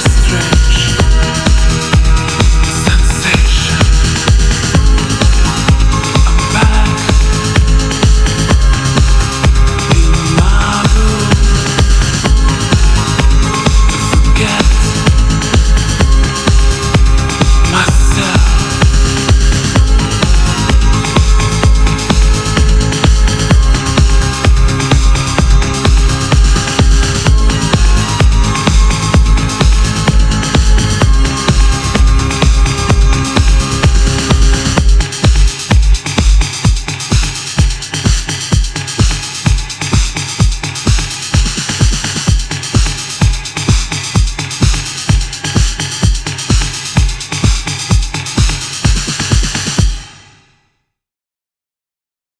strength